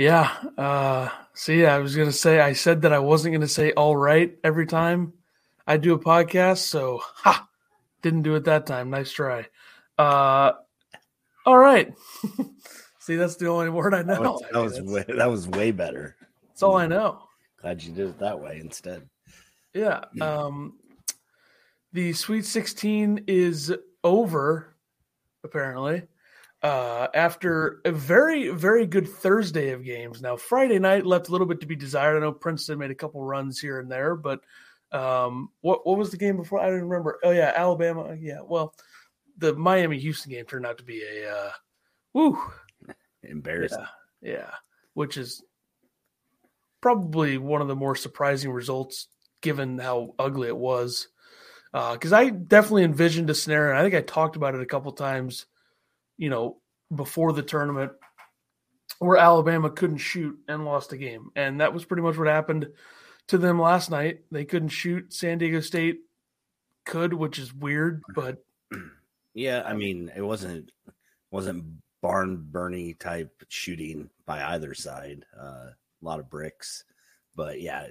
Yeah. Uh, see, I was gonna say I said that I wasn't gonna say all right every time I do a podcast, so ha, didn't do it that time. Nice try. Uh, all right. see, that's the only word I know. That was that was, way, that was way better. That's all I know. Glad you did it that way instead. Yeah. Um, the Sweet 16 is over, apparently uh, after a very, very good Thursday of games. Now, Friday night left a little bit to be desired. I know Princeton made a couple runs here and there, but um, what what was the game before? I don't remember. Oh yeah, Alabama. Yeah, well, the Miami Houston game turned out to be a uh, woo embarrassing. Yeah, yeah, which is probably one of the more surprising results given how ugly it was. Because uh, I definitely envisioned a scenario. I think I talked about it a couple times you know, before the tournament where Alabama couldn't shoot and lost a game. And that was pretty much what happened to them last night. They couldn't shoot. San Diego State could, which is weird, but yeah, I mean, it wasn't wasn't barn burning type shooting by either side. Uh, a lot of bricks, but yeah,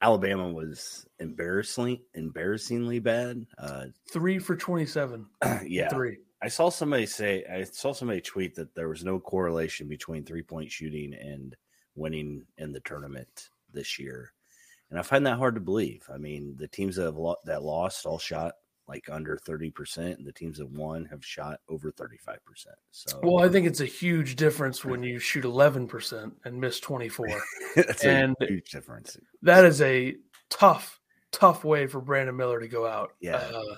Alabama was embarrassingly embarrassingly bad. Uh, three for twenty seven. yeah, three. I saw somebody say I saw somebody tweet that there was no correlation between three point shooting and winning in the tournament this year, and I find that hard to believe. I mean, the teams that have lo- that lost all shot like under thirty percent, and the teams that won have shot over thirty five percent. So, well, I think it's a huge difference when you shoot eleven percent and miss twenty four. That's and a huge difference. That is a tough, tough way for Brandon Miller to go out. Yeah. Uh,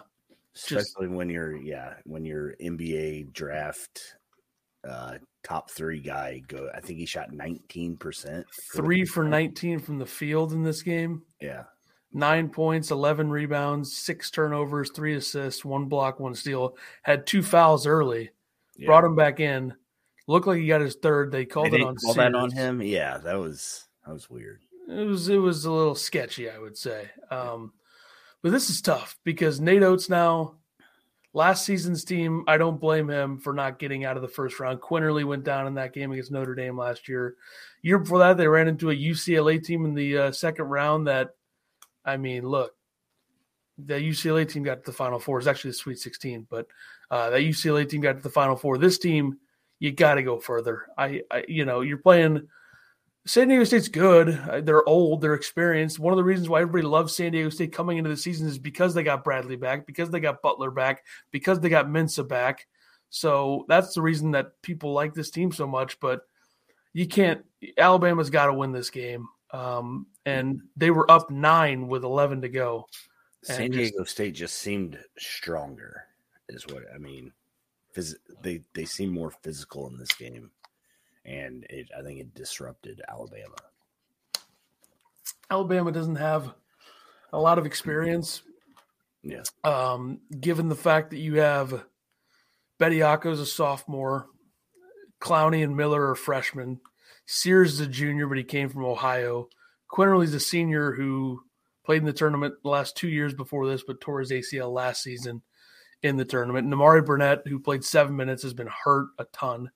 especially just, when you're yeah when you're NBA draft uh top three guy go I think he shot 19% three for 19 from the field in this game. Yeah. Nine points 11 rebounds six turnovers three assists one block one steal. Had two fouls early. Yeah. brought him back in. Looked like he got his third. They called they it on call that on him? Yeah that was that was weird. It was it was a little sketchy I would say. Um but this is tough because Nate Oats now, last season's team, I don't blame him for not getting out of the first round. Quinerly went down in that game against Notre Dame last year. Year before that, they ran into a UCLA team in the uh, second round that, I mean, look, the UCLA team got to the Final Four. It's actually the Sweet 16, but uh, that UCLA team got to the Final Four. This team, you got to go further. I, I, you know, you're playing – San Diego State's good. Uh, they're old. They're experienced. One of the reasons why everybody loves San Diego State coming into the season is because they got Bradley back, because they got Butler back, because they got Mensah back. So that's the reason that people like this team so much. But you can't. Alabama's got to win this game. Um, and they were up nine with eleven to go. San Diego just, State just seemed stronger, is what I mean. Phys- they they seem more physical in this game and it, I think it disrupted Alabama. Alabama doesn't have a lot of experience. Yeah. Um, given the fact that you have Bediako's a sophomore, Clowney and Miller are freshmen, Sears is a junior, but he came from Ohio. Quinerly's a senior who played in the tournament the last two years before this, but tore his ACL last season in the tournament. Nimari Burnett, who played seven minutes, has been hurt a ton.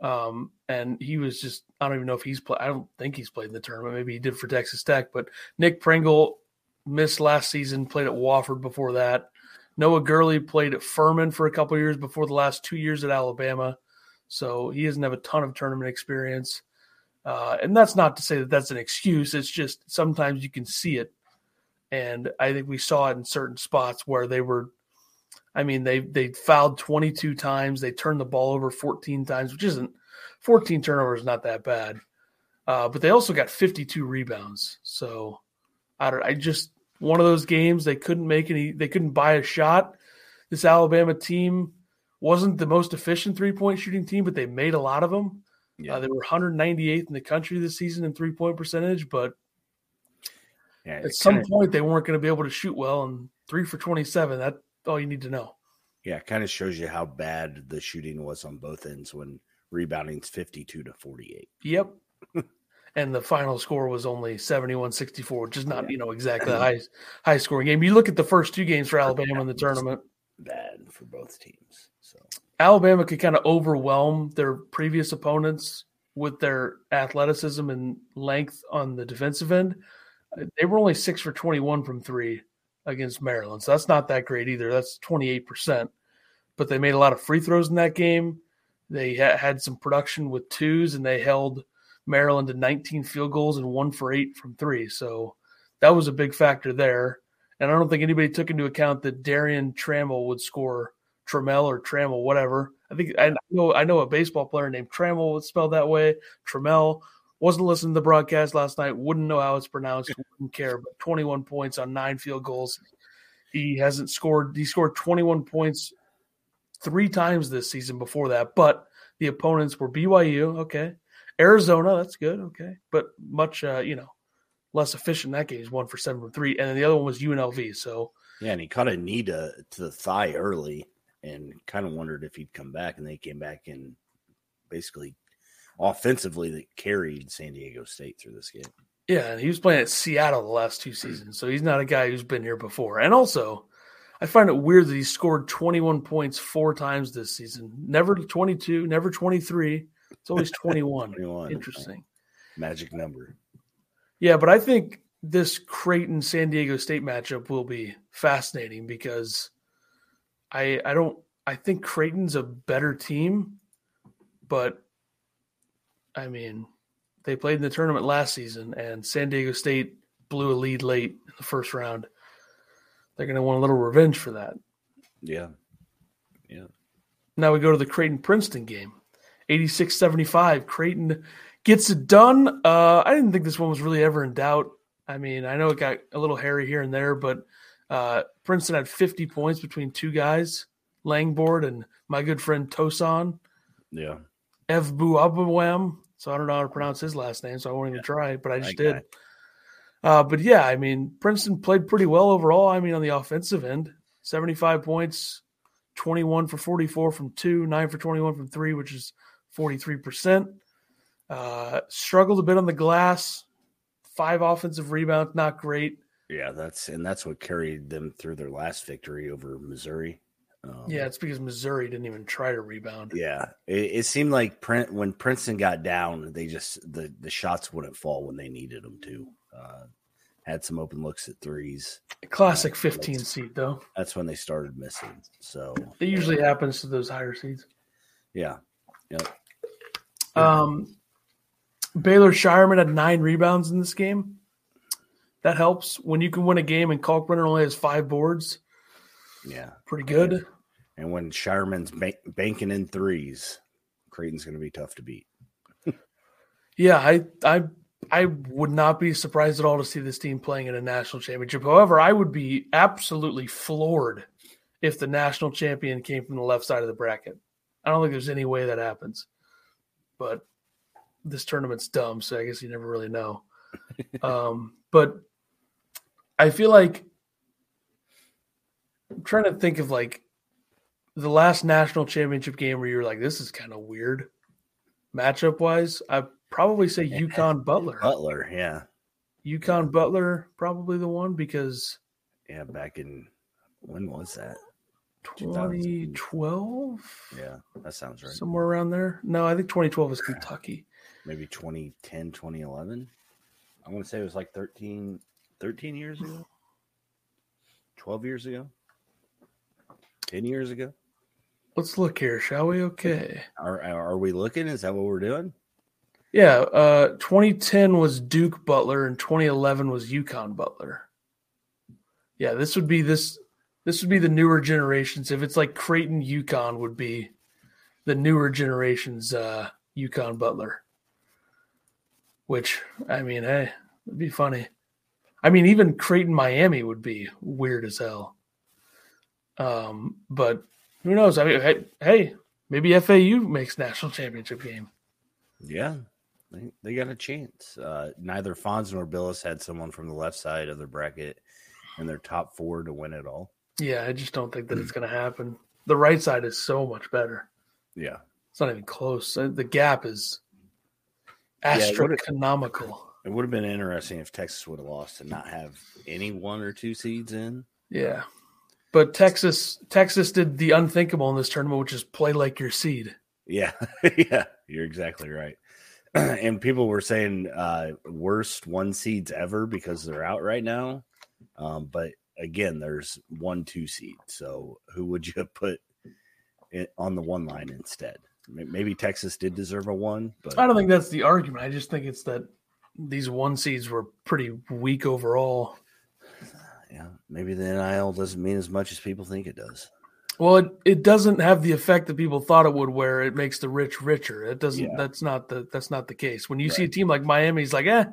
Um, and he was just I don't even know if he's played. I don't think he's played in the tournament. Maybe he did for Texas Tech, but Nick Pringle missed last season. Played at Wofford before that. Noah Gurley played at Furman for a couple years before the last two years at Alabama, so he doesn't have a ton of tournament experience. Uh, and that's not to say that that's an excuse. It's just sometimes you can see it, and I think we saw it in certain spots where they were I mean, they they fouled 22 times. They turned the ball over 14 times, which isn't 14 turnovers, not that bad. Uh, but they also got 52 rebounds. So I don't. I just one of those games they couldn't make any. They couldn't buy a shot. This Alabama team wasn't the most efficient three point shooting team, but they made a lot of them. Yeah. Uh, they were 198th in the country this season in three point percentage, but yeah, at some kinda, point they weren't going to be able to shoot well. And three for 27. That's all you need to know. Yeah, it kind of shows you how bad the shooting was on both ends when rebounding's 52 to 48. Yep. and the final score was only 71-64, which is not, yeah. you know, exactly a high high scoring game. You look at the first two games for Alabama in the tournament. Bad for both teams. So Alabama could kind of overwhelm their previous opponents with their athleticism and length on the defensive end, uh, they were only six for 21 from three against Maryland. So that's not that great either. That's 28%. But they made a lot of free throws in that game. They ha- had some production with twos, and they held Maryland to 19 field goals and one for eight from three. So that was a big factor there. And I don't think anybody took into account that Darian Trammell would score Trammell or Trammell, whatever. I think I know I know a baseball player named Trammell, spelled that way. Trammell wasn't listening to the broadcast last night. Wouldn't know how it's pronounced. Wouldn't care. But 21 points on nine field goals. He hasn't scored. He scored 21 points three times this season before that. But the opponents were BYU. Okay, Arizona. That's good. Okay, but much uh, you know less efficient that game. He's one for seven from three, and then the other one was UNLV. So yeah, and he caught a knee to, to the thigh early and kind of wondered if he'd come back. And they came back and basically offensively that carried San Diego State through this game. Yeah, and he was playing at Seattle the last two seasons, so he's not a guy who's been here before. And also, I find it weird that he scored 21 points four times this season. Never 22, never 23. It's always 21. 21. Interesting. Magic number. Yeah, but I think this Creighton San Diego State matchup will be fascinating because I I don't I think Creighton's a better team, but I mean they played in the tournament last season and San Diego State blew a lead late in the first round. They're going to want a little revenge for that. Yeah. Yeah. Now we go to the Creighton Princeton game. 86-75 Creighton gets it done. Uh, I didn't think this one was really ever in doubt. I mean, I know it got a little hairy here and there, but uh, Princeton had 50 points between two guys, Langborg and my good friend Tosan. Yeah. Evbu Abawam. So I don't know how to pronounce his last name, so I won't even try, but I just did. Uh, but yeah, I mean, Princeton played pretty well overall. I mean, on the offensive end, 75 points, 21 for 44 from two, nine for 21 from three, which is 43%. Uh, struggled a bit on the glass, five offensive rebounds, not great. Yeah, that's and that's what carried them through their last victory over Missouri. Um, yeah, it's because Missouri didn't even try to rebound. Yeah, it, it seemed like Print, when Princeton got down, they just the the shots wouldn't fall when they needed them to. Uh, had some open looks at threes. Classic uh, 15 seed though. That's when they started missing. So it usually happens to those higher seeds. Yeah. Yep. Um, Baylor Scheierman had nine rebounds in this game. That helps when you can win a game and Kalkbrenner only has five boards. Yeah, pretty good. And when Scheierman's banking in threes, Creighton's going to be tough to beat. yeah, I I I would not be surprised at all to see this team playing in a national championship. However, I would be absolutely floored if the national champion came from the left side of the bracket. I don't think there's any way that happens. But this tournament's dumb, so I guess you never really know. um, but I feel like I'm trying to think of like the last national championship game where you were like, this is kind of weird matchup wise. I probably say UConn Butler. Butler, yeah. UConn Butler, probably the one because yeah, back in when was that? 2012. Yeah, that sounds right. Somewhere around there. No, I think 2012 was Kentucky maybe 2010, 2011. I want to say it was like 13, 13 years ago, 12 years ago, 10 years ago. Let's look here, shall we? Okay. Are, are we looking? Is that what we're doing? Yeah. Uh, 2010 was Duke Butler and 2011 was UConn Butler. Yeah, this would be this this would be the newer generations. If it's like Creighton UConn would be the newer generations uh UConn Butler. Which I mean, hey, it'd be funny. I mean, even Creighton Miami would be weird as hell. Um, but who knows? I mean, hey, hey, maybe FAU makes national championship game. Yeah, they, they got a chance. Uh, neither Fonz nor Billis had someone from the left side of their bracket in their top four to win it all. Yeah, I just don't think that it's going to happen. The right side is so much better. Yeah, it's not even close. The gap is astronomical. Yeah, it would have been interesting if Texas would have lost and not have any one or two seeds in. Yeah. But Texas Texas did the unthinkable in this tournament, which is play like your seed. Yeah. yeah. You're exactly right. and people were saying uh, worst one seeds ever because they're out right now. Um, but again, there's one two seed. So who would you have put on the one line instead? Maybe Texas did deserve a one, but I don't think that's the argument. I just think it's that these one seeds were pretty weak overall. Yeah, maybe the NIL doesn't mean as much as people think it does. Well, it, it doesn't have the effect that people thought it would, where it makes the rich richer. It doesn't. Yeah. That's not the that's not the case. When you right. see a team like Miami's like, eh,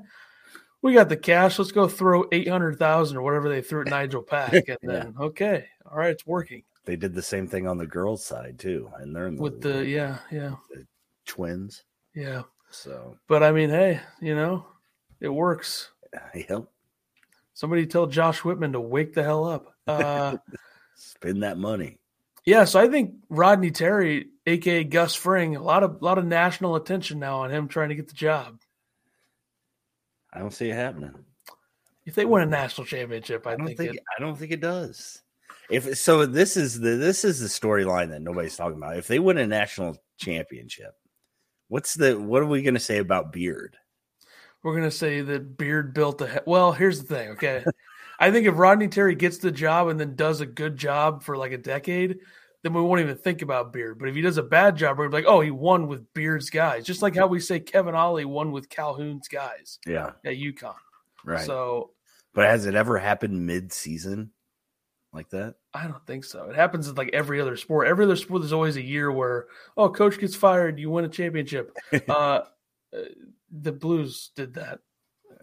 we got the cash. Let's go throw eight hundred thousand or whatever they threw at Nigel Pack, and yeah. then okay, all right, it's working. They did the same thing on the girls' side too, and they're in the, with the yeah yeah the twins. Yeah. So, but I mean, hey, you know, it works. Yep. Somebody tell Josh Whitman to wake the hell up. Uh, Spend that money. Yeah, so I think Rodney Terry, aka Gus Fring, a lot of lot of national attention now on him trying to get the job. I don't see it happening. If they win a national championship, I, I don't think, think it, I don't think it does. If so, this is the this is the storyline that nobody's talking about. If they win a national championship, what's the what are we going to say about Beard? We're going to say that Beard built a. He- well, here's the thing. Okay, I think if Rodney Terry gets the job and then does a good job for like a decade, then we won't even think about Beard. But if he does a bad job, we're like, oh, he won with Beard's guys, just like how we say Kevin Ollie won with Calhoun's guys. Yeah, at UConn. Right. So, but has it ever happened mid-season like that? I don't think so. It happens in like every other sport. Every other sport, there's always a year where oh, coach gets fired, you win a championship. uh, the Blues did that.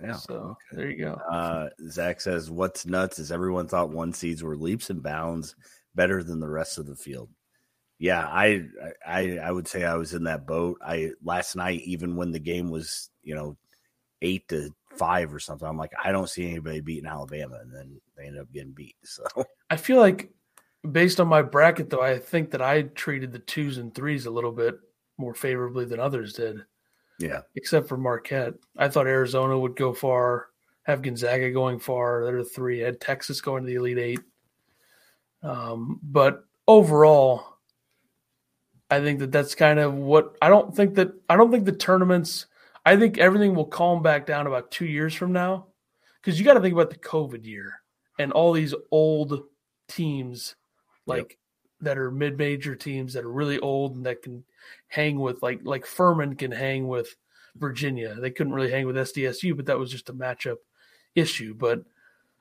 Yeah. So okay. there you go. Uh, Zach says, "What's nuts is everyone thought one seeds were leaps and bounds better than the rest of the field." Yeah, I, I, I would say I was in that boat. I last night, even when the game was, you know, eight to five or something, I'm like, I don't see anybody beating Alabama, and then they ended up getting beat. So I feel like, based on my bracket, though, I think that I treated the twos and threes a little bit more favorably than others did. Yeah. Except for Marquette. I thought Arizona would go far, have Gonzaga going far. They're the three. had Texas going to the Elite Eight. Um, but overall, I think that that's kind of what I don't think that I don't think the tournaments. I think everything will calm back down about two years from now, because you got to think about the COVID year and all these old teams like that are mid-major teams that are really old and that can hang with like like Furman can hang with Virginia. They couldn't really hang with SDSU, but that was just a matchup issue. But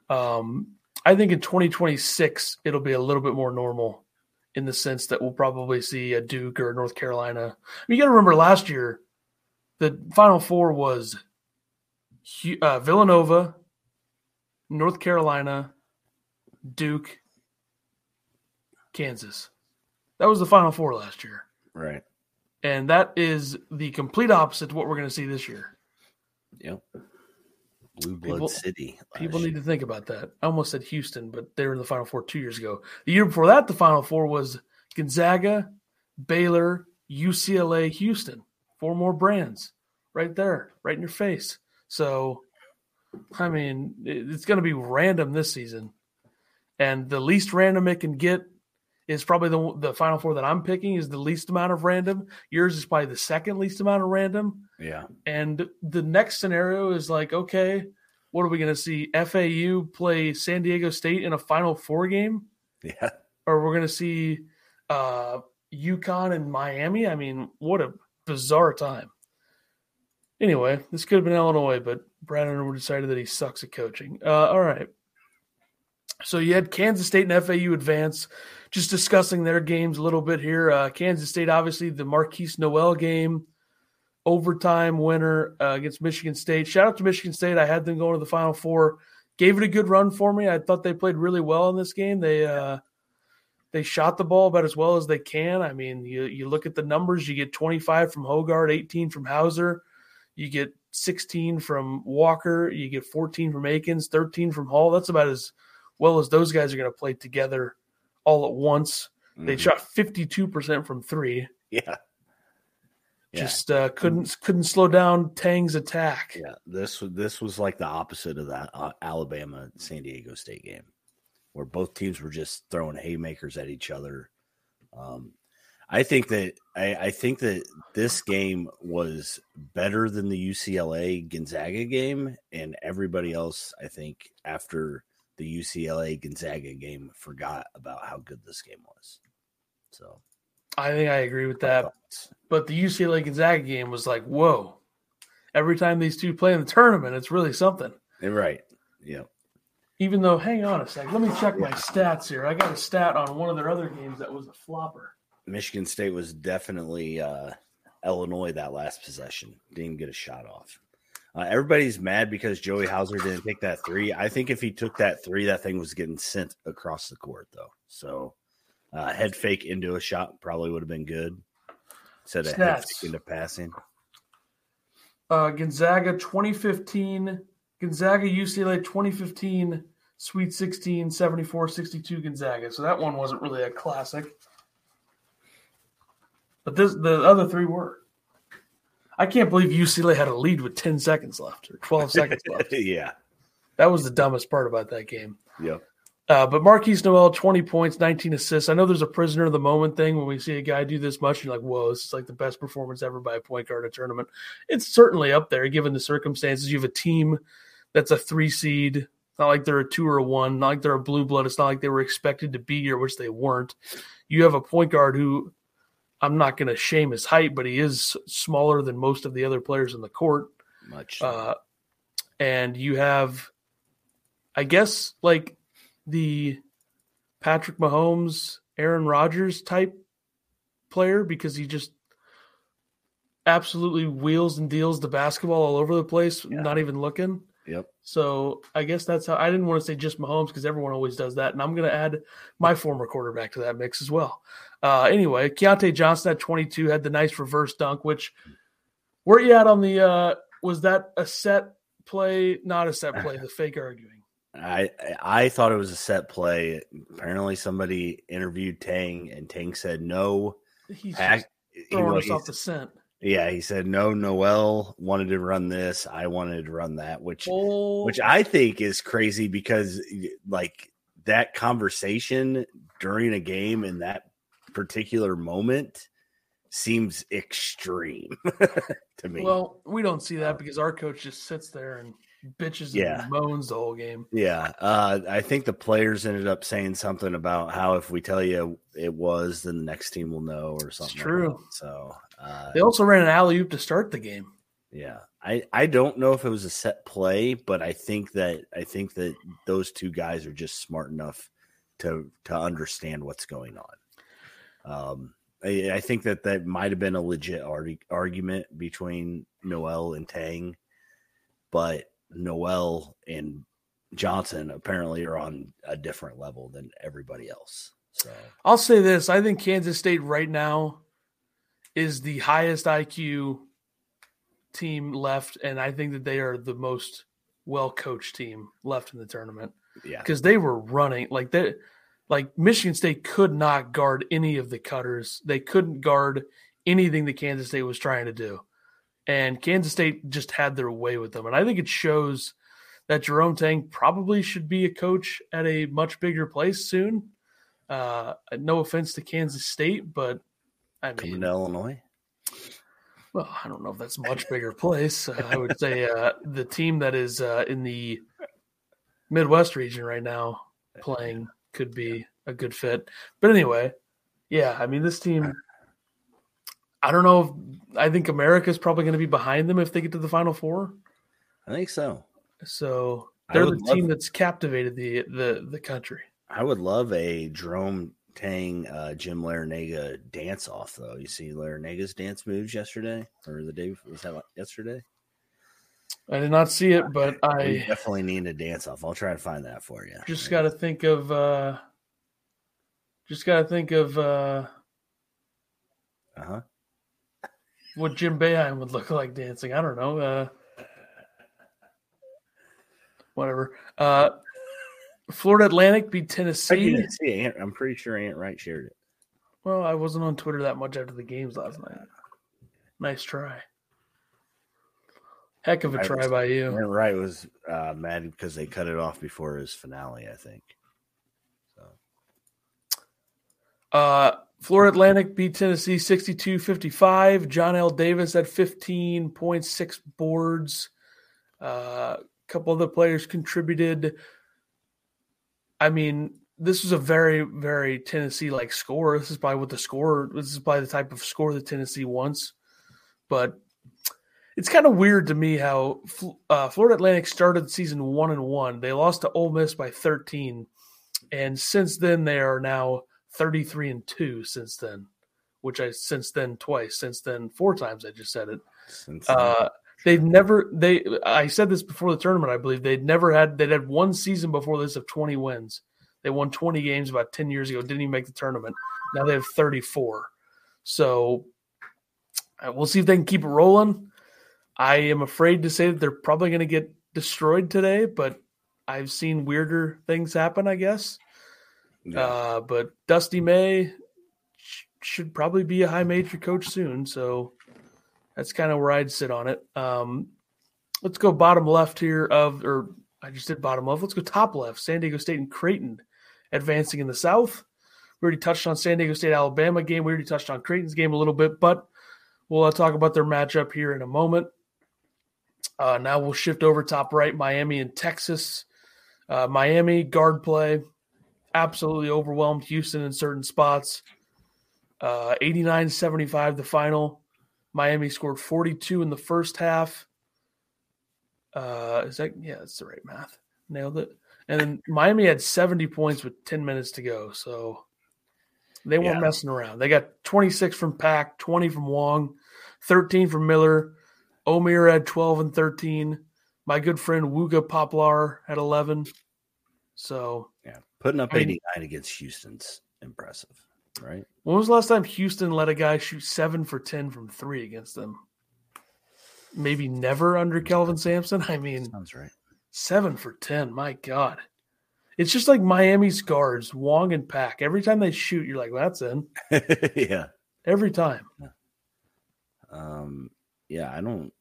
um, I think in 2026 it'll be a little bit more normal in the sense that we'll probably see a Duke or North Carolina. I mean, you got to remember last year the Final Four was uh, Villanova, North Carolina, Duke, Kansas. That was the Final Four last year. Right. And that is the complete opposite to what we're going to see this year. Yep. Blue Blood people, City. People year. need to think about that. I almost said Houston, but they were in the Final Four two years ago. The year before that, the Final Four was Gonzaga, Baylor, UCLA, Houston. Four more brands right there, right in your face. So, I mean, it's going to be random this season. And the least random it can get is probably the the final four that I'm picking is the least amount of random. Yours is probably the second least amount of random. Yeah. And the next scenario is like, okay, what are we going to see? FAU play San Diego State in a Final Four game? Yeah. Or we're going to see uh, UConn and Miami. I mean, what a bizarre time. Anyway, this could have been Illinois, but Brad Underwood decided that he sucks at coaching. Uh, all right. So you had Kansas State and FAU advance just discussing their games a little bit here. Uh, Kansas State, obviously, the Markquis Nowell game, overtime winner uh, against Michigan State. Shout out to Michigan State. I had them going to the Final Four. Gave it a good run for me. I thought they played really well in this game. They uh, they shot the ball about as well as they can. I mean, you you look at the numbers. You get 25 from Hoggard, 18 from Hauser. You get 16 from Walker. You get 14 from Akins, 13 from Hall. That's about as well as those guys are going to play together all at once. Mm-hmm. They shot 52% from three. Yeah. Just uh, couldn't couldn't slow down Tang's attack. Yeah, this this was like the opposite of that uh, Alabama San Diego State game, where both teams were just throwing haymakers at each other. Um, I think that I, I think that this game was better than the UCLA Gonzaga game, and everybody else, I think, after the UCLA Gonzaga game, forgot about how good this game was. So, I think I agree with that. But the UCLA Gonzaga game was like, whoa! Every time these two play in the tournament, it's really something. Right. Yeah. Even though, hang on a sec, let me check my stats here. I got a stat on one of their other games that was a flopper. Michigan State was definitely uh, Illinois that last possession. Didn't get a shot off. Uh, everybody's mad because Joey Hauser didn't take that three. I think if he took that three, that thing was getting sent across the court, though. So uh, head fake into a shot probably would have been good instead of head fake into passing. Uh, Gonzaga 2015, Gonzaga UCLA 2015, Sweet 16, 74 62 Gonzaga. So that one wasn't really a classic. But this, the other three were. I can't believe UCLA had a lead with 10 seconds left or 12 seconds left. yeah. That was the dumbest part about that game. Yeah. Uh, but Markquis Nowell, 20 points, 19 assists. I know there's a prisoner of the moment thing when we see a guy do this much. You're like, whoa, this is like the best performance ever by a point guard in a tournament. It's certainly up there given the circumstances. You have a team that's a three seed. Not like they're a two or a one, not like they're a blue blood. It's not like they were expected to be here, which they weren't. You have a point guard who I'm not going to shame his height, but he is smaller than most of the other players in the court. Much. Uh, and you have, I guess, like the Patrick Mahomes, Aaron Rodgers type player because he just absolutely wheels and deals the basketball all over the place, yeah. not even looking. Yep. So I guess that's how I didn't want to say just Mahomes because everyone always does that, and I'm going to add my former quarterback to that mix as well. Uh, anyway, Keyontae Johnson at 22 had the nice reverse dunk. Which where you at on the? Uh, was that a set play? Not a set play. The fake arguing. I I thought it was a set play. Apparently, somebody interviewed Tang, and Tang said no. He's throwing he, us off the scent. Yeah, he said no. Nowell wanted to run this. I wanted to run that, which oh. which I think is crazy because like that conversation during a game in that particular moment seems extreme to me. Well, we don't see that because our coach just sits there and bitches yeah. and moans the whole game. Yeah. Uh, I think the players ended up saying something about how if we tell you it was, then the next team will know or something. It's true. Like so uh, they also ran an alley oop to start the game. Yeah. I, I don't know if it was a set play, but I think that I think that those two guys are just smart enough to to understand what's going on. Um, I, I think that that might have been a legit argument between Nowell and Tang, but Nowell and Johnson apparently are on a different level than everybody else. So I'll say this: I think Kansas State right now is the highest IQ team left, and I think that they are the most well coached team left in the tournament. Yeah, because they were running like they like Michigan State could not guard any of the cutters. They couldn't guard anything that Kansas State was trying to do. And Kansas State just had their way with them. And I think it shows that Jerome Tang probably should be a coach at a much bigger place soon. Uh, no offense to Kansas State, but I mean, coming to Illinois. Well, I don't know if that's a much bigger place. Uh, I would say uh, the team that is uh, in the Midwest region right now playing could be a good fit. But anyway, yeah, I mean, this team, I don't know. If, I think America's probably going to be behind them if they get to the Final Four. I think so. So they're the team that's captivated the, the, the country. I would love a Jerome Tang, uh, Jim Larrañaga dance off, though. You see Larrañaga's dance moves yesterday or the day was that yesterday? I did not see it, but I definitely need a dance off. I'll try to find that for you. Just got to think of. uh Just got to think of. uh Uh huh. What Jim Boeheim would look like dancing. I don't know. uh Whatever. Uh Florida Atlantic beat Tennessee. I see Ant, I'm pretty sure Ant Wright shared it. Well, I wasn't on Twitter that much after the games last night. Nice try. Heck of a try by you. Wright was uh, mad because they cut it off before his finale, I think. So, uh, Florida Atlantic beat Tennessee 62 55. Johnell Davis had 15.6 boards. Uh, a couple other players contributed. I mean, this was a very, very Tennessee like score. This is probably what the score, this is probably the type of score that Tennessee wants. But it's kind of weird to me how uh, Florida Atlantic started season one and one. They lost to Ole Miss by 13. And since then, they are now 33 and 2 since then, which I since then twice, since then four times. I just said it. Uh, they've never they I said this before the tournament, I believe. They'd never had they'd had one season before this of 20 wins. They won 20 games about 10 years ago, didn't even make the tournament. Now they have 34. So uh, we'll see if they can keep it rolling. I am afraid to say that they're probably going to get destroyed today, but I've seen weirder things happen, I guess. Yeah. Uh, but Dusty May should probably be a high major coach soon. So that's kind of where I'd sit on it. Um, let's go bottom left here of, or I just did bottom left. Let's go top left. San Diego State and Creighton advancing in the South. We already touched on San Diego State Alabama game. We already touched on Creighton's game a little bit, but we'll uh, talk about their matchup here in a moment. Uh, now we'll shift over top right, Miami and Texas. Uh, Miami guard play absolutely overwhelmed Houston in certain spots. Uh, 89 75 the final. Miami scored 42 in the first half. Uh, is that, yeah, that's the right math. Nailed it. And then Miami had 70 points with 10 minutes to go. So they weren't yeah. messing around. They got 26 from Pack, 20 from Wong, 13 from Miller. Omier had 12 and 13. My good friend Wooga Poplar had 11. So yeah, putting up I mean, 89 against Houston's impressive, right? When was the last time Houston let a guy shoot seven for 10 from three against them? Maybe never under Kelvin Sampson. I mean, sounds right. Seven for 10. My God. It's just like Miami's guards, Wong and Pack. Every time they shoot, you're like, well, that's in. yeah. Every time. Yeah. Um, yeah, I don't.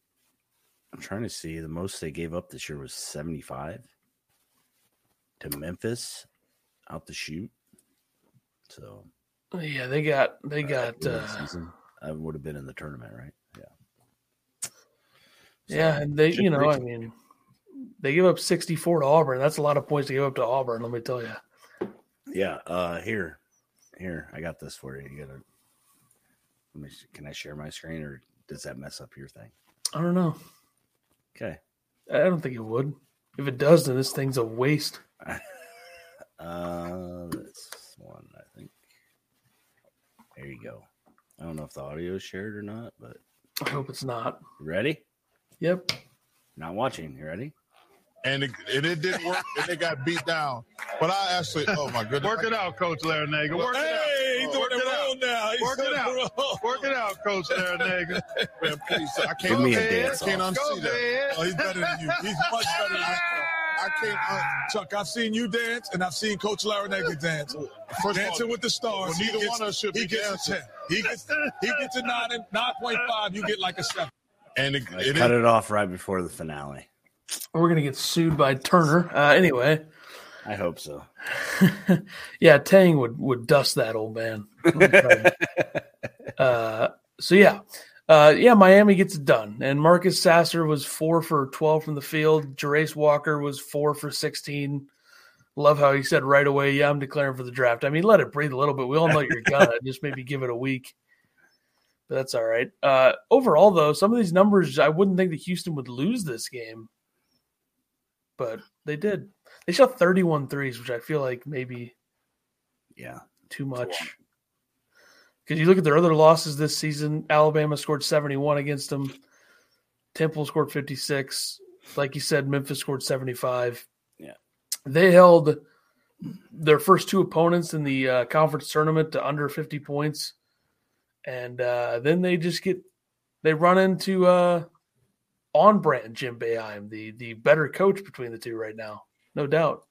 I'm trying to see. The most they gave up this year was 75 to Memphis out the shoot. So yeah, they got they got uh, season. I would have been in the tournament, right? Yeah. So, yeah, and they you know, I mean they give up 64 to Auburn. That's a lot of points to give up to Auburn, let me tell you. Yeah, uh here. Here, I got this for you. You gotta let me can I share my screen or does that mess up your thing? I don't know. Okay. I don't think it would. If it does, then this thing's a waste. uh, this one, I think. There you go. I don't know if the audio is shared or not, but I hope it's not. ready? Yep. Not watching. You ready? And it, and it didn't work, and it got beat down. But I actually, oh my goodness, work it out, Coach Larranaga. Work hey, it out. he's doing it out now. He's work it out. Work it out, Coach Larranaga. Man, please, I can't, Give me a dance I can't unsee that. Oh, he's better than you. He's much better than you. I can't, uh, Chuck. I've seen you dance, and I've seen Coach Larranaga dance. First Dancing all, with the Stars. Well, neither gets, one of us should he be gets dancing. a ten. He gets, he gets a nine, and nine point five. You get like a seven. And it, it cut is, it off right before the finale. We're gonna get sued by Turner. Uh, anyway, I hope so. yeah, Tang would would dust that old man. uh, so yeah, uh, yeah, Miami gets it done, and Marcus Sasser was four for twelve from the field. Jarace Walker was four for sixteen. Love how he said right away, "Yeah, I'm declaring for the draft." I mean, let it breathe a little bit. We all know you're gonna just maybe give it a week, but that's all right. Uh, overall, though, some of these numbers, I wouldn't think that Houston would lose this game, but they did. They shot 31 threes, which I feel like maybe, yeah, too much. Because you look at their other losses this season, Alabama scored 71 against them. Temple scored 56. Like you said, Memphis scored 75. Yeah. They held their first two opponents in the uh, conference tournament to under 50 points. And uh, then they just get, they run into uh, on brand Jim Boeheim, the, the better coach between the two right now. No doubt.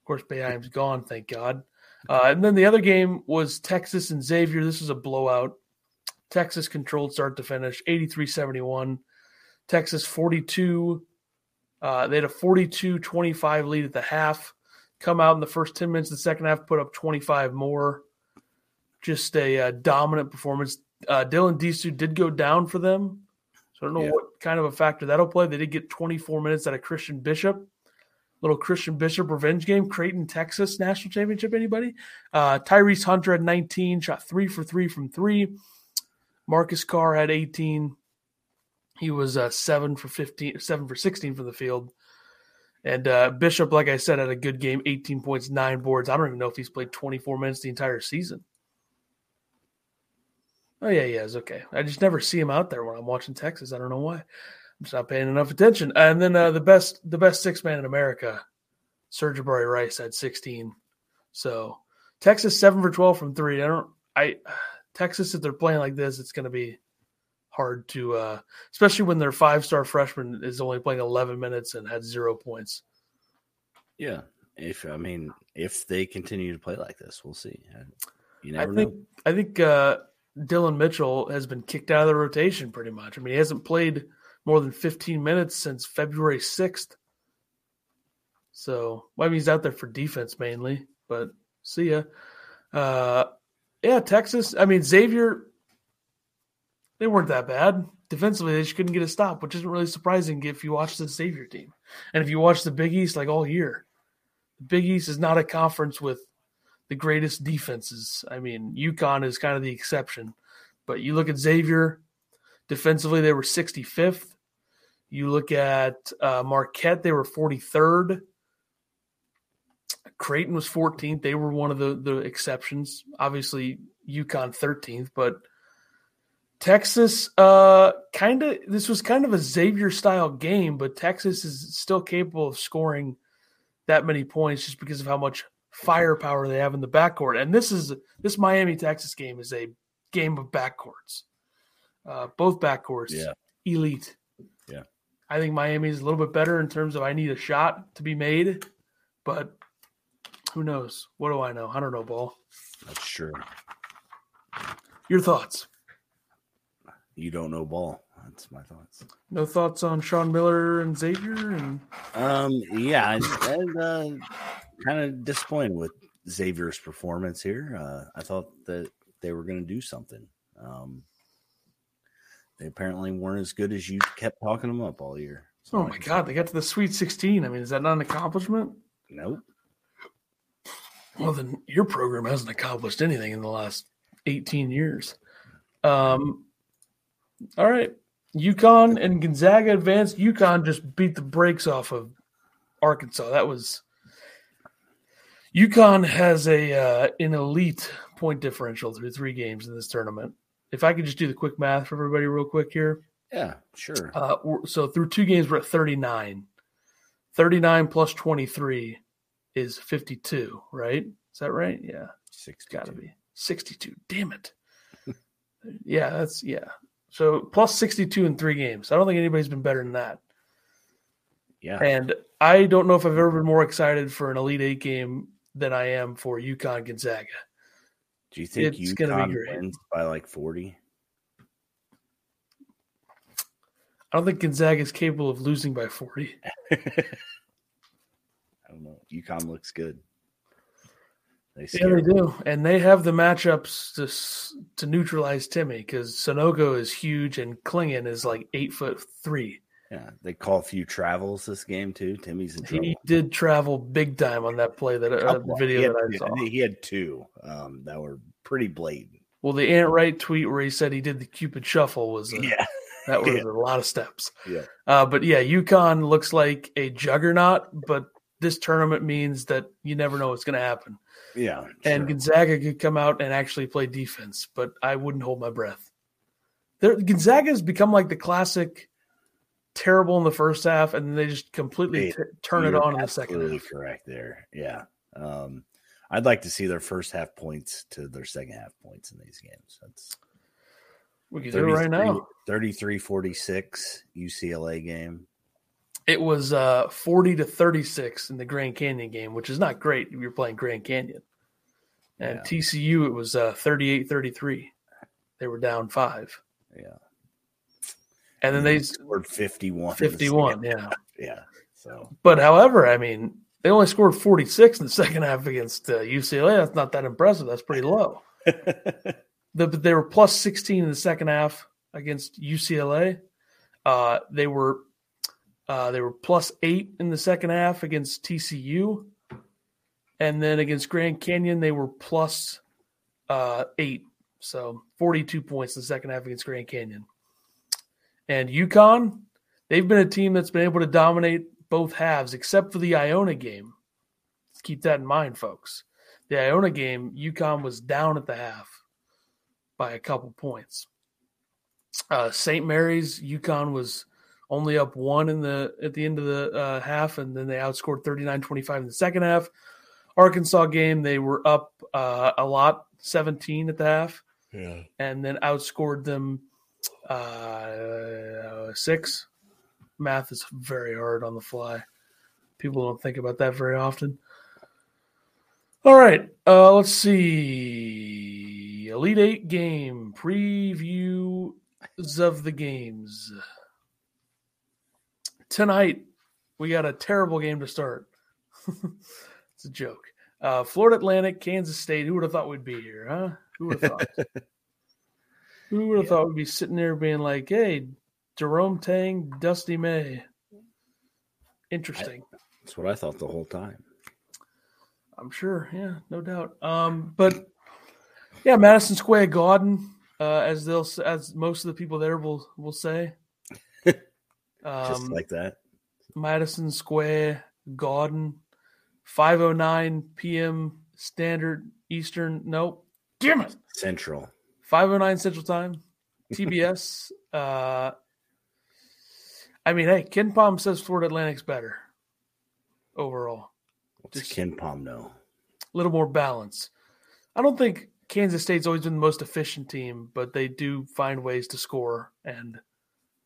Of course, Boeheim's gone, thank God. Uh, and then the other game was Texas and Xavier. This was a blowout. Texas controlled start to finish, 83 71. Texas 42. Uh, they had a 42 25 lead at the half. Come out in the first 10 minutes of the second half, put up 25 more. just a uh, dominant performance. Uh, Dylan Disu did go down for them, so I don't know Yeah. what kind of a factor that'll play. They did get 24 minutes out of Christian Bishop. Little Christian Bishop revenge game, Creighton, Texas national championship. Anybody? Uh, Tyrese Hunter had 19, shot three for three from three. Marcus Carr had 18. He was uh, seven for 15, seven for 16 from the field. And uh, Bishop, like I said, had a good game, 18 points, nine boards. I don't even know if he's played 24 minutes the entire season. Oh, yeah, yeah, it's okay. I just never see him out there when I'm watching Texas. I don't know why. Just not paying enough attention. And then uh, the best the best six man in America, Sir'Jabari Rice had 16. So Texas seven for 12 from three. I don't I Texas if they're playing like this, it's going to be hard to uh especially when their five star freshman is only playing 11 minutes and had zero points. Yeah. If I mean, if they continue to play like this, we'll see. You I never think know. I think uh, Dillon Mitchell has been kicked out of the rotation pretty much. I mean, he hasn't played more than 15 minutes since February 6th. So, well, I mean, he's out there for defense mainly, but see ya. Uh, yeah, Texas. I mean, Xavier, they weren't that bad. Defensively, they just couldn't get a stop, which isn't really surprising if you watch the Xavier team. And if you watch the Big East like all year, the Big East is not a conference with the greatest defenses. I mean, UConn is kind of the exception. But you look at Xavier, defensively, they were 65th. You look at uh, Marquette, they were 43rd. Creighton was 14th. They were one of the, the exceptions. Obviously, UConn 13th, but Texas, uh, kind of, this was kind of a Xavier style game, but Texas is still capable of scoring that many points just because of how much firepower they have in the backcourt. And this is this Miami Texas game is a game of backcourts. Uh, both backcourts, Yeah. elite. I think Miami is a little bit better in terms of I need a shot to be made, but who knows? What do I know? I don't know, ball. That's true. Your thoughts? You don't know ball. That's my thoughts. No thoughts on Sean Miller and Xavier and Um, yeah, and uh, kind of disappointed with Xavier's performance here. Uh, I thought that they were going to do something. Um, they apparently weren't as good as you kept talking them up all year. So oh my god, they got to the Sweet 16. I mean, is that not an accomplishment? Nope. Well, then your program hasn't accomplished anything in the last 18 years. Um, all right. UConn and Gonzaga advanced. UConn just beat the brakes off of Arkansas. That was UConn has a uh, an elite point differential through three games in this tournament. If I could just do the quick math for everybody real quick here. Yeah, sure. Uh, so through two games, we're at 39. 39 plus 23 is 52, right? Is that right? Yeah, Six got to be 62. Damn it. yeah, that's, yeah. So plus 62 in three games. I don't think anybody's been better than that. Yeah. And I don't know if I've ever been more excited for an Elite Eight game than I am for UConn Gonzaga. Do you think it's UConn great. wins by like 40? I don't think Gonzaga is capable of losing by 40. I don't know. UConn looks good. They Yeah, they do, and they have the matchups to to neutralize Timme because Sanogo is huge and Clingan is like eight foot three. Yeah, they call a few travels this game too. Timme's in trouble. He did travel big time on that play that uh, video he had, that I saw. He had two um, that were pretty blatant. Well, the Ant Wright tweet where he said he did the Cupid shuffle was uh, Yeah, that was yeah. a lot of steps. yeah, Uh, but yeah, UConn looks like a juggernaut, but this tournament means that you never know what's going to happen. yeah. And sure. Gonzaga could come out and actually play defense, but I wouldn't hold my breath. There, Gonzaga has become like the classic terrible in the first half, and then they just completely t- turn it on in the second half. correct there. Yeah. Um, I'd like to see their first half points to their second half points in these games. That's We can do it right now. 33 46 UCLA game. It was uh, 40 to 36 in the Grand Canyon game, which is not great if you're playing Grand Canyon. And Yeah. TCU, it was uh, 38 33. They were down five. Yeah. And then they scored 51. in the 51, second yeah. Yeah. So, But however, I mean, they only scored 46 in the second half against uh, UCLA. That's not that impressive. That's pretty low. the, they were plus 16 in the second half against UCLA. Uh, they were uh, they were plus eight in the second half against TCU, and then against Grand Canyon they were plus, uh, eight. So 42 points in the second half against Grand Canyon. And UConn, they've been a team that's been able to dominate both halves, except for the Iona game. Let's keep that in mind, folks. The Iona game, UConn was down at the half by a couple points. Uh, St. Mary's, UConn was only up one in the at the end of the uh, half, and then they outscored 39-25 in the second half. Arkansas game, they were up uh, a lot, 17 at the half, yeah. and then outscored them uh, six. Math is very hard on the fly. People don't think about that very often. All right, uh, let's see. Elite Eight game previews of the games tonight. We got a terrible game to start. it's a joke. Uh, Florida Atlantic, Kansas State. Who would have thought we'd be here, huh? Who would have thought? Who would have Yeah. thought we'd be sitting there being like, "Hey, Jerome Tang, Dusty May." Interesting. That's what I thought the whole time. I'm sure. Yeah, no doubt. Um, but yeah, Madison Square Garden, uh, as they'll as most of the people there will will say. Just Um, like that. Madison Square Garden, 5:09 p.m. Standard Eastern. Nope. Damn it. Central. 5:09 Central Time. TBS. uh, I mean, hey, KenPom says Florida Atlantic's better overall. What's Just- KenPom know? a little more balance. I don't think Kansas State's always been the most efficient team, but they do find ways to score and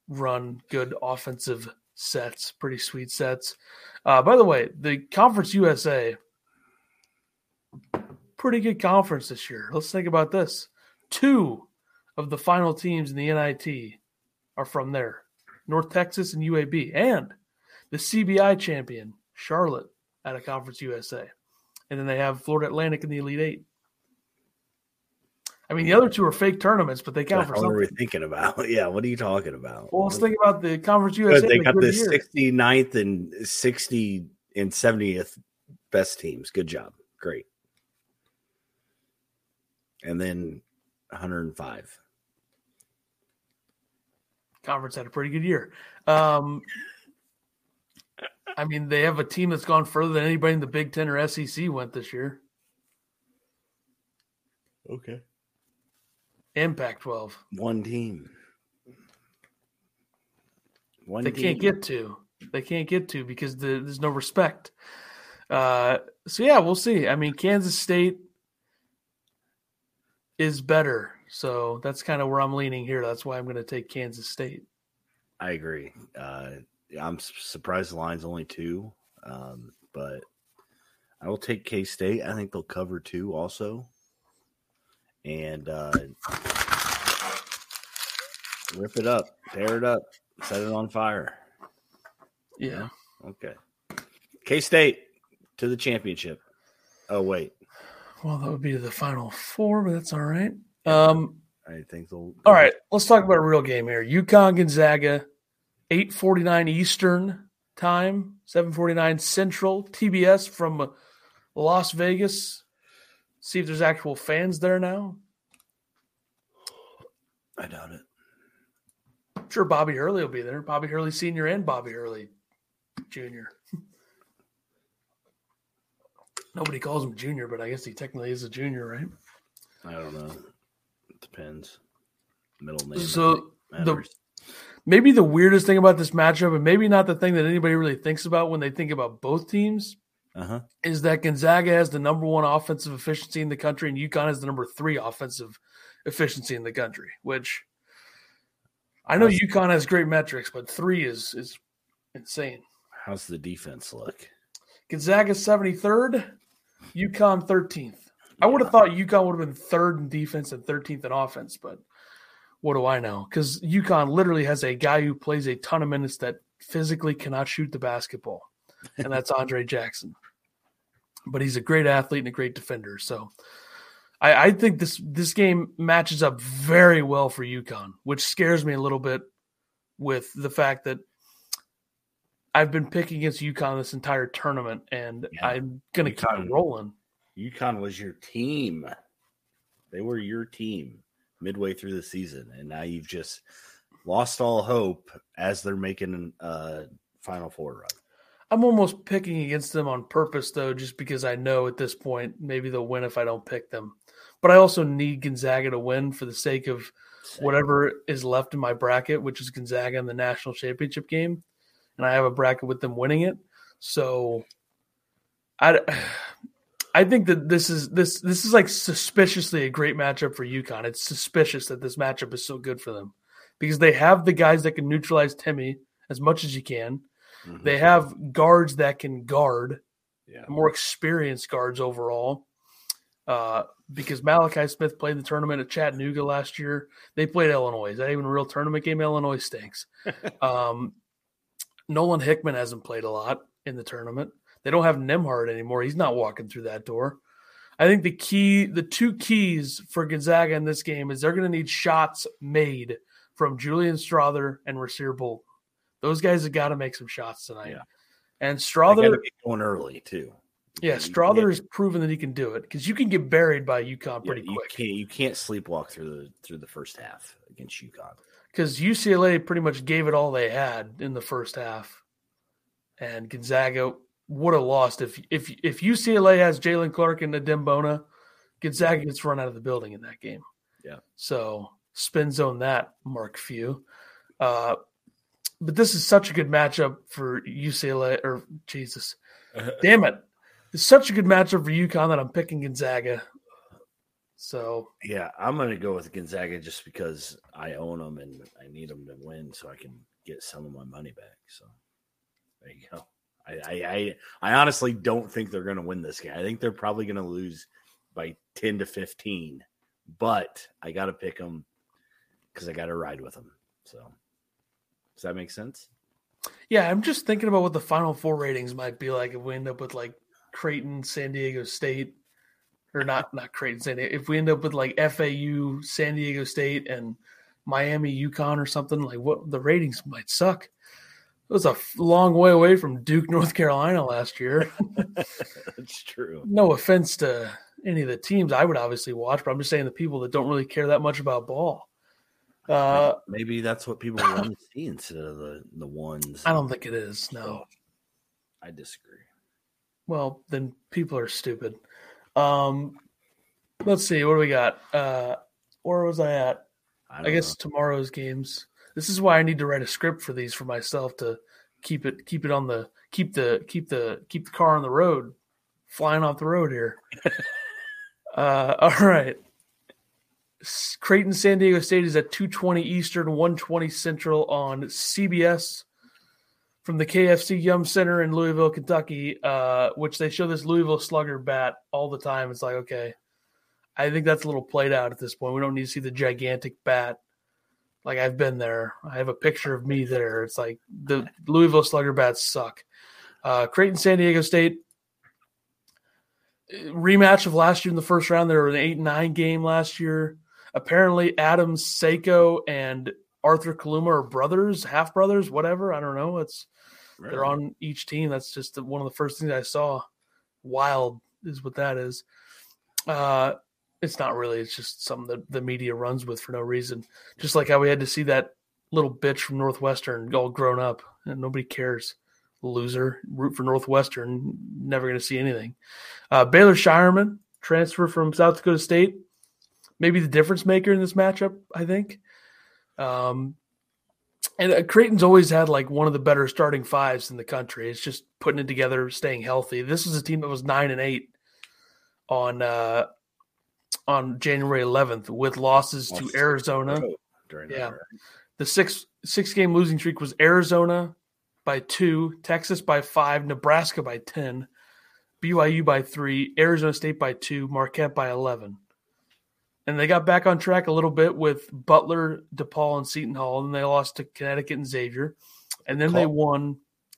run good offensive sets, pretty sweet sets. Uh, by the way, the Conference USA, pretty good conference this year. Let's think about this. Two of the final teams in the NIT are from there North Texas and UAB, and the CBI champion, Charlotte, out of Conference USA and then they have Florida Atlantic in the Elite Eight. I mean, the other two are fake tournaments, but they count for What are we something. thinking about? Yeah, what are you talking about? Well, let's think about the Conference USA. they got the year. 69th and 60 and 70th best teams. Good job. Great. And then 105. Conference had a pretty good year. Um, I mean, they have a team that's gone further than anybody in the Big Ten or SEC went this year. Okay. Impact 12. One team. One They team. can't get to. They can't get to because the, there's no respect. Uh, so yeah, we'll see. I mean, Kansas State is better, so that's kind of where I'm leaning here. That's why I'm going to take Kansas State. I agree. Uh, I'm surprised the line's only two, um, but I will take K State. I think they'll cover two also, and uh, rip it up, tear it up, set it on fire. Yeah. Okay, K State to the championship. Oh wait, Well, that would be the final four, but that's all right. Um, I think they'll. all right, let's talk about a real game here. UConn Gonzaga, eight forty nine Eastern time, seven forty nine Central. TBS from Las Vegas. See if there's actual fans there now. I doubt it. I'm sure Bobby Hurley will be there. Bobby Hurley Senior and Bobby Hurley Junior. Nobody calls him Junior, but I guess he technically is a junior, right? I don't know. It depends. Middle name. So the maybe the weirdest thing about this matchup, and maybe not the thing that anybody really thinks about when they think about both teams, uh-huh. is that Gonzaga has the number one offensive efficiency in the country, and UConn has the number three offensive efficiency in the country. Which I know How's- UConn has great metrics, but three is is insane. How's the defense look? Gonzaga 73rd, UConn 13th. I would have thought UConn would have been third in defense and 13th in offense, but what do I know? Because UConn literally has a guy who plays a ton of minutes that physically cannot shoot the basketball, and that's Andre Jackson. But he's a great athlete and a great defender. So I, I think this this game matches up very well for UConn, which scares me a little bit with the fact that I've been picking against UConn this entire tournament, and Yeah. I'm gonna keep UConn- rolling. UConn was your team. They were your team midway through the season, and now you've just lost all hope as they're making a uh, Final Four run. I'm almost picking against them on purpose, though, just because I know at this point maybe they'll win if I don't pick them. But I also need Gonzaga to win for the sake of whatever is left in my bracket, which is Gonzaga in the national championship game, and I have a bracket with them winning it. So, I, I think that this is this this is like suspiciously a great matchup for UConn. It's suspicious that this matchup is so good for them because they have the guys that can neutralize Timme as much as you can. Mhm. They have guards that can guard, yeah. more experienced guards overall. Uh, because Malachi Smith played the tournament at Chattanooga last year. They played Illinois. Is that even a real tournament game? Illinois stinks. um, Nolan Hickman hasn't played a lot in the tournament. They don't have Nembhard anymore. He's not walking through that door. I think the key, the two keys for Gonzaga in this game is they're going to need shots made from Julian Strother and Rasir Bolton. Those guys have got to make some shots tonight. Yeah. And Strother, going early too. yeah, Strother has proven that he can do it because you can get buried by UConn yeah, pretty you quick. can't you can't sleepwalk through the through the first half against UConn. Because UCLA pretty much gave it all they had in the first half, and Gonzaga would have lost if if if UCLA has Jaylen Clark and Adem Bona, Gonzaga gets run out of the building in that game. Yeah. So spin zone that, Mark Few. Uh, but this is such a good matchup for UCLA or Jesus, damn it, it's such a good matchup for UConn that I'm picking Gonzaga. So Yeah, I'm going to go with Gonzaga just because I own them and I need them to win so I can get some of my money back. So there you go. I I I, honestly don't think they're going to win this game. I think they're probably going to lose by 10 to 15, but I got to pick them because I got to ride with them. So does that make sense? Yeah, I'm just thinking about what the final four ratings might be like if we end up with like Creighton, San Diego State, or not not Creighton, San Diego. If we end up with like FAU, San Diego State, and Miami, UConn, or something like what the ratings might suck. It was a long way away from Duke, North Carolina last year. That's true. no offense to any of the teams I would obviously watch, but I'm just saying the people that don't really care that much about ball. Uh, Maybe that's what people want to see instead of the the ones. I don't think it is. No. I disagree. Well, then people are stupid. Um, let's see. What do we got? Uh, where was I at? I, I, guess tomorrow's games. This is why I need to write a script for these for myself to keep it keep it on the keep the keep the keep the car on the road, flying off the road here. uh, all right. Creighton San Diego State is at 220 Eastern, 120 Central on CBS from the KFC Yum Center in Louisville, Kentucky, uh, which they show this Louisville Slugger bat all the time. It's like, okay, I think that's a little played out at this point. We don't need to see the gigantic bat. Like I've been there. I have a picture of me there. It's like the Louisville Slugger bats suck. Uh, Creighton San Diego State rematch of last year in the first round. They were an eight nine game last year. Apparently, Adams Seiko and Arthur Kaluma are brothers, half brothers, whatever. I don't know. It's they're on each team. That's just the- one of the first things I saw. Wild is what that is. Uh, it's not really. It's just something that the media runs with for no reason. Just like how we had to see that little bitch from Northwestern all grown up, and nobody cares. Loser, root for Northwestern, never going to see anything. Uh, Baylor Scheierman transfer from South Dakota State, maybe the difference maker in this matchup. I think. Um, and uh, Creighton's always had like one of the better starting fives in the country. It's just putting it together, staying healthy. This is a team that was nine and eight on uh, on January 11th with losses Lost to Arizona. during Yeah. that. The six six game losing streak was Arizona by two, Texas by five, Nebraska by ten, BYU by three, Arizona State by two, Marquette by eleven. And they got back on track a little bit with Butler, DePaul, and Seton Hall, and they lost to Connecticut and Xavier. And then they won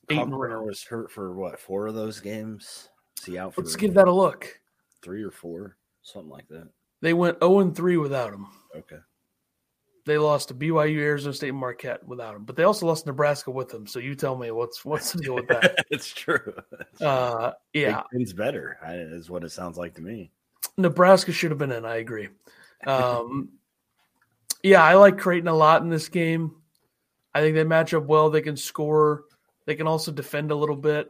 eight in a row. was hurt for what four of those games. Is he out for Let's give that a look. three or four, something like that? They went 0 and 3 without him. Okay. They lost to BYU, Arizona State, and Marquette without him, but they also lost Nebraska with him. So you tell me what's what's the deal with that? it's true. Uh, yeah, Ten's better, is what it sounds like to me. Nebraska should have been in. I agree. Um, yeah, I like Creighton a lot in this game. I think they match up well. They can score. They can also defend a little bit.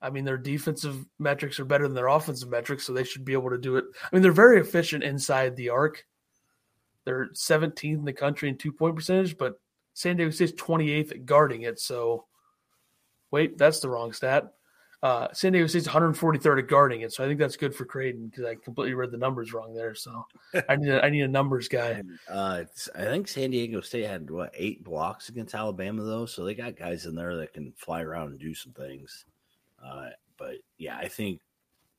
I mean, their defensive metrics are better than their offensive metrics, so they should be able to do it. I mean, they're very efficient inside the arc. They're 17th in the country in two point percentage, but San Diego State's 28th at guarding it. So, wait, that's the wrong stat. Uh, San Diego State's 143rd at guarding it, so I think that's good for Creighton because I completely read the numbers wrong there. So I need a, I need a numbers guy. And, uh, it's- I think San Diego State had what eight blocks against Alabama though, so they got guys in there that can fly around and do some things. Uh, but yeah, I think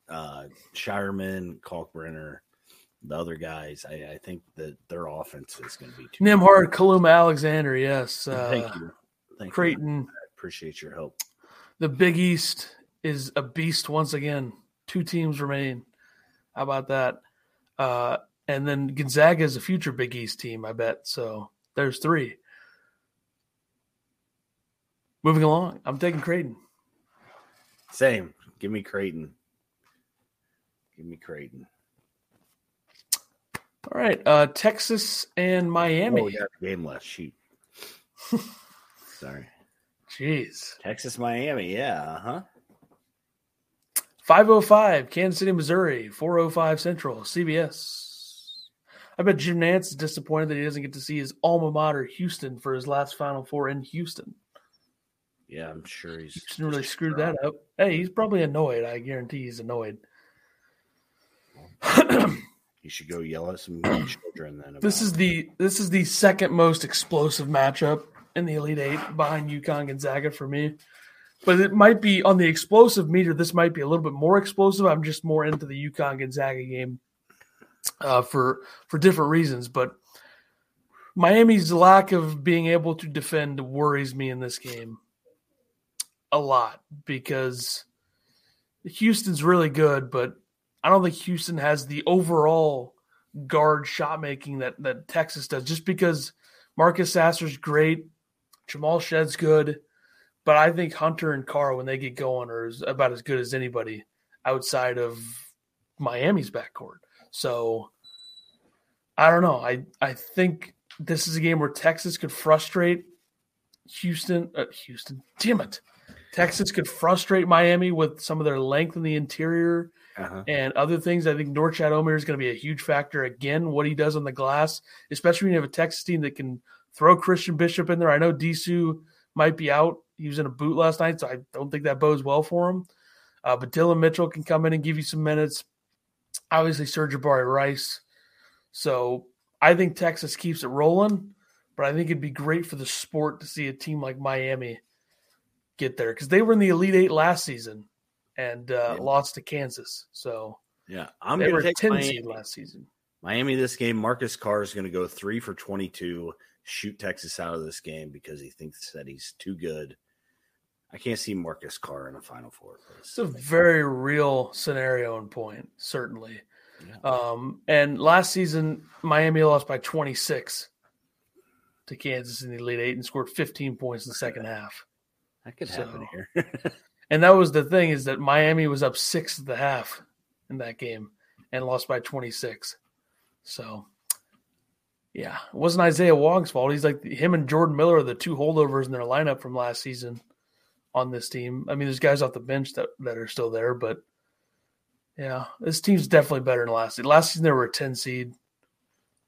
uh, Scheierman, Kalkbrenner, the other guys, I, I think that their offense is going to be too. Nembhard, Kaluma, Alexander, yes. Uh, Thank you, Thank you. Creighton, I appreciate your help. the Big East is a beast once again. Two teams remain. How about that? Uh, and then Gonzaga is a future Big East team, I bet. So there's three. Moving along, I'm taking Creighton. Same. Give me Creighton. Give me Creighton. All right, uh, Texas and Miami. Oh, we got a game left. Shoot. Sorry. Jeez. Texas, Miami. Yeah. Uh huh. 505, Kansas City, Missouri, 405 Central, CBS. I bet Jim Nantz is disappointed that he doesn't get to see his alma mater, Houston, for his last Final Four in Houston. Yeah, I'm sure he's Houston really screwed that up. Hey, he's probably annoyed. I guarantee he's annoyed. You should go yell at some children then. This is the this is the second most explosive matchup in the Elite Eight behind UConn Gonzaga for me. But it might be on the explosive meter. This might be a little bit more explosive. I'm just more into the UConn Gonzaga game uh, for for different reasons. But Miami's lack of being able to defend worries me in this game a lot because Houston's really good, but I don't think Houston has the overall guard shot making that that Texas does. Just because Marcus Sasser's great, Jamal Shead's good, but I think Hunter and Carr when they get going are about as good as anybody outside of Miami's backcourt. So I don't know. I I think this is a game where Texas could frustrate Houston. Uh, Houston, damn it. Texas could frustrate Miami with some of their length in the interior uh-huh. and other things. I think Norchad Omier is going to be a huge factor again. What he does on the glass, especially when you have a Texas team that can throw Christian Bishop in there. I know Disu might be out. He was in a boot last night, so I don't think that bodes well for him. Uh, but Dillon Mitchell can come in and give you some minutes. Obviously, Sir'Jabari Rice. So I think Texas keeps it rolling, but I think it'd be great for the sport to see a team like Miami get there because they were in the Elite Eight last season and uh, Yeah. lost to Kansas. So Yeah, I'm they going were to take 10 Miami. seed last season. Miami this game. Marcus Carr is going to go three for 22, shoot Texas out of this game because he thinks that he's too good. I can't see Marcus Carr in a Final Four. It's a very real scenario and point, certainly. Yeah. Um, and last season, Miami lost by 26 to Kansas in the Elite Eight and scored 15 points in the second half. That could so- happen here. And that was the thing is that Miami was up six at the half in that game and lost by 26. So, yeah, it wasn't Isaiah Wong's fault. He's like him and Jordan Miller are the two holdovers in their lineup from last season on this team. I mean, there's guys off the bench that, that are still there, but yeah, this team's definitely better than last season. Last season they were a 10 seed.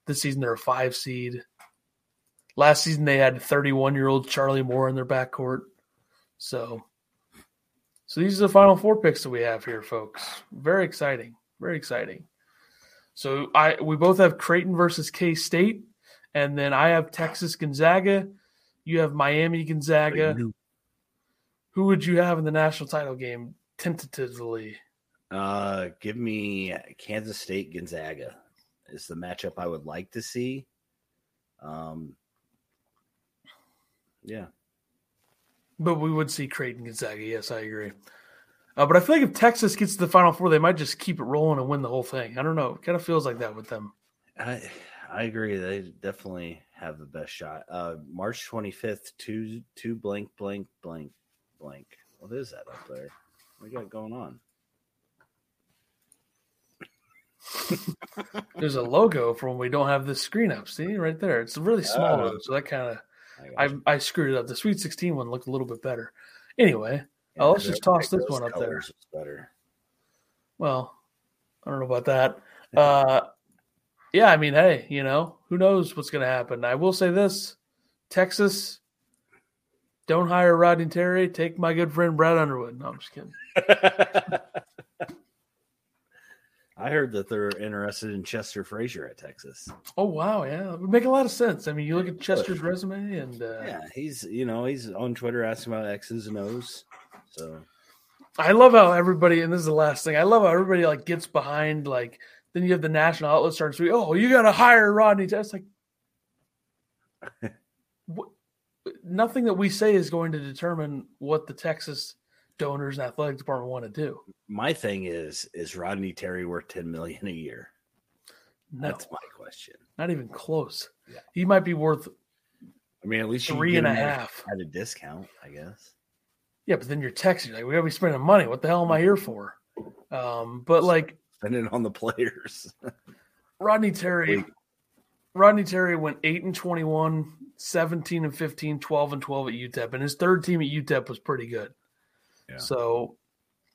This season they're a five seed. Last season they had 31 year old Charlie Moore in their backcourt. So, so these are the final four picks that we have here, folks. Very exciting. Very exciting. So I we both have Creighton versus K State, and then I have Texas Gonzaga. You have Miami Gonzaga. Who would you have in the national title game tentatively? Uh, give me Kansas State Gonzaga is the matchup I would like to see. Um, yeah, But we would see Creighton Gonzaga. Yes, I agree. Uh, but I feel like if Texas gets to the Final Four, they might just keep it rolling and win the whole thing. I don't know. It kind of feels like that with them. I I agree. They definitely have the best shot. Uh, March twenty fifth, two two blank blank blank blank. What is that up there? What we got going on? There's a logo for when we don't have this screen up. See right there. It's really small, Oh. so that kind of I I. I screwed it up. The Sweet 16 one looked a little bit better. Anyway, Yeah, oh, let's just toss this one up there. Better. well, I don't know about that. Uh, yeah, I mean, hey, you know, who knows what's going to happen? I will say this: Texas, don't hire Rodney Terry. Take my good friend Brad Underwood. No, I'm just kidding. I heard that they're interested in Chester Frazier at Texas. Oh wow, yeah, it would make a lot of sense. I mean, you look at Chester's resume, and uh, Yeah, he's you know he's on Twitter asking about X's and O's. So I love how everybody, and this is the last thing, I love how everybody like gets behind like. Then you have the national outlet starting to be, "Oh, you got to hire Rodney." Terry." It's like, what, nothing that we say is going to determine what the Texas donors and athletic department want to do. my thing is, is Rodney Terry worth ten million a year? No, That's my question. not even close. Yeah. He might be worth I mean, at least three and a half three give a at a discount, I guess. Yeah, but then you're texting like, "We got to be spending money. What the hell am I here for?" Um, but like spending on the players. Rodney Terry, Wait. Rodney Terry went 8 and 21, 17 and 15, 12 and 12 at UTEP, and his third team at UTEP was pretty good. Yeah. So,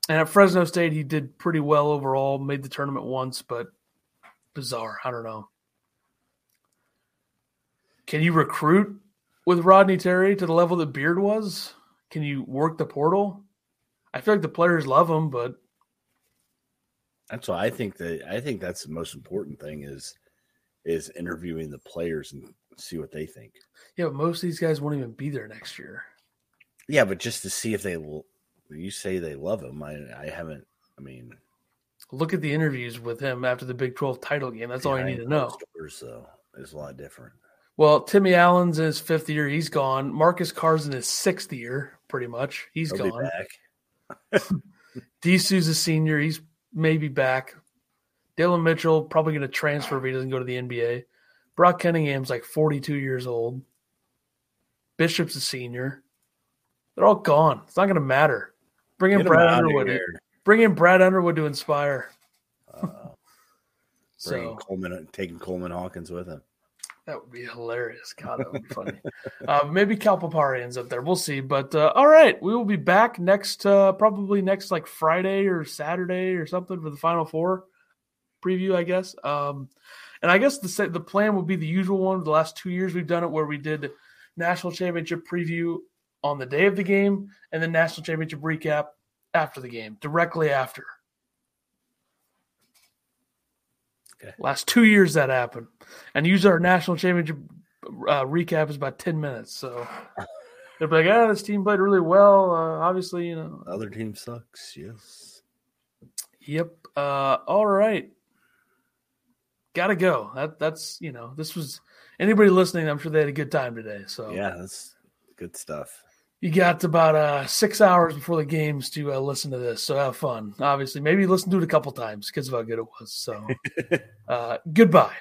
and at Fresno State, he did pretty well overall, made the tournament once, but bizarre. I don't know. Can you recruit with Rodney Terry to the level that Beard was? Can you work the portal? I feel like the players love him, but That's why I think that I think that's the most important thing is is interviewing the players and see what they think. yeah, but most of these guys won't even be there next year. Yeah, but just to see if they will. You say they love him. I I haven't. I mean, Look at the interviews with him after the Big 12 title game. That's all you need to know. doors, though, is a lot different. Well, Timmy Allen's in his fifth year. He's gone. Marcus Carr's in his sixth year, pretty much. He's He'll be gone. back. Disu's a senior. He's maybe back. Dillon Mitchell probably going to transfer if he doesn't go to the NBA. Brock Cunningham's like 42 years old. Bishop's a senior. They're all gone. It's not going to matter. Bring in Get Brad Underwood. here. Bring in Brad Underwood to inspire. Uh, So Coleman, taking Coleman Hawkins with him. That would be hilarious. God, that would be funny. uh, maybe Calipari ends up there. We'll see. But uh, all right, we will be back next, uh, probably next like Friday or Saturday or something for the Final Four preview, I guess. Um, and I guess the the plan would be the usual one. The last two years we've done it where we did national championship preview on the day of the game and then national championship recap after the game, directly after. Okay. Last two years that happened, and use our national championship uh, recap is about ten minutes. So they're like, "Ah, this team played really well." Uh, obviously, you know. Other team sucks. Yes. Yep. Uh, all right. Got to go. That that's you know this was anybody listening. I'm sure they had a good time today. So Yeah, that's good stuff. you got about uh, six hours before the games to uh, listen to this. So have fun. Obviously, maybe listen to it a couple times because of how good it was. So uh, goodbye.